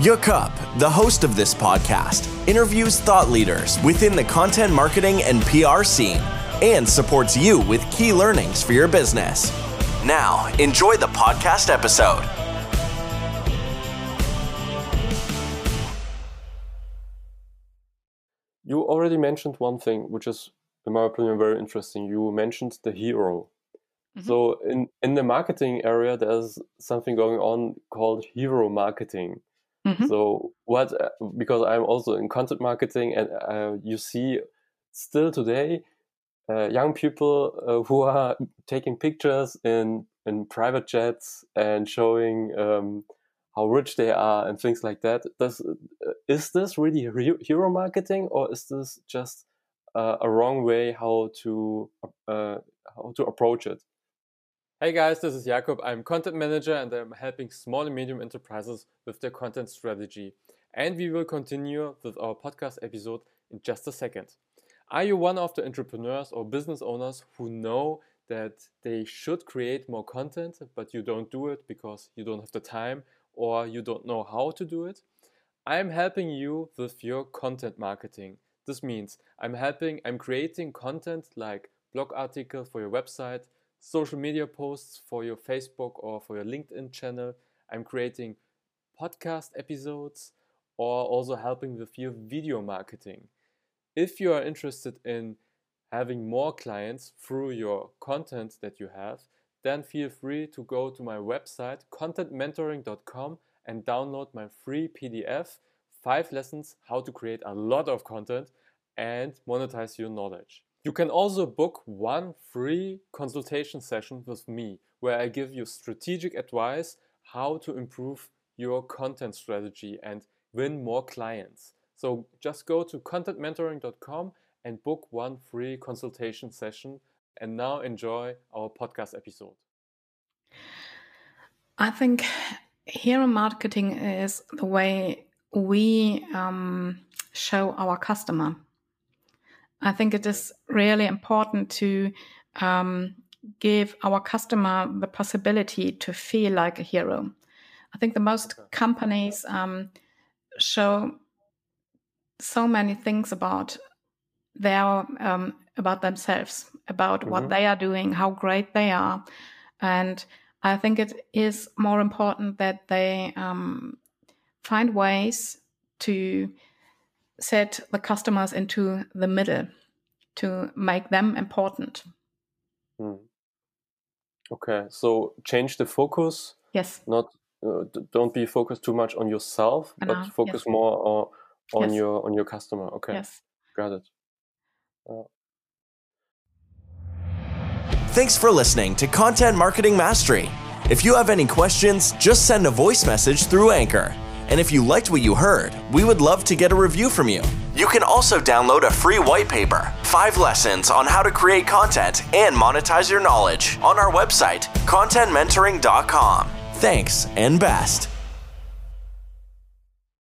Jakob, the host of this podcast, interviews thought leaders within the content marketing and PR scene and supports you with key learnings for your business. Now, enjoy the podcast episode. You already mentioned one thing, which is, in my opinion, very interesting. You mentioned the hero. Mm-hmm. So, in, in the marketing area, there's something going on called hero marketing Mm-hmm. So what? Uh, because I'm also in content marketing, and uh, you see still today uh, young people uh, who are taking pictures in in private jets and showing um, how rich they are and things like that. Does uh, is this really hero marketing, or is this just uh, a wrong way how to how to approach it? Hey guys, this is Jakob. I'm content manager and I'm helping small and medium enterprises with their content strategy. And we will continue with our podcast episode in just a second. Are you one of the entrepreneurs or business owners who know that they should create more content, but you don't do it because you don't have the time or you don't know how to do it? I'm helping you with your content marketing. This means I'm helping, I'm creating content like blog articles for your website social media posts for your Facebook or for your LinkedIn channel. I'm creating podcast episodes or also helping with your video marketing. If you are interested in having more clients through your content that you have, then feel free to go to my website contentmentoring.com and download my free PDF 5 lessons how to create a lot of content and monetize your knowledge. You can also book one free consultation session with me where I give you strategic advice how to improve your content strategy and win more clients. So just go to contentmentoring.com and book one free consultation session. And now enjoy our podcast episode. I think hero marketing is the way we um, show our customer I think it is really important to um, give our customer the possibility to feel like a hero. I think the most companies um, show so many things about their um, about themselves, about mm-hmm. what they are doing, how great they are, and I think it is more important that they um, find ways to set the customers into the middle to make them important. Hmm. Okay, so change the focus. Yes. Not uh, don't be focused too much on yourself, but focus yes. more on, on yes. your on your customer. Okay. Yes. Got it. Uh, Thanks for listening to Content Marketing Mastery. If you have any questions, just send a voice message through Anchor. And if you liked what you heard, we would love to get a review from you. You can also download a free white paper, five lessons on how to create content and monetize your knowledge on our website, contentmentoring.com. Thanks and best.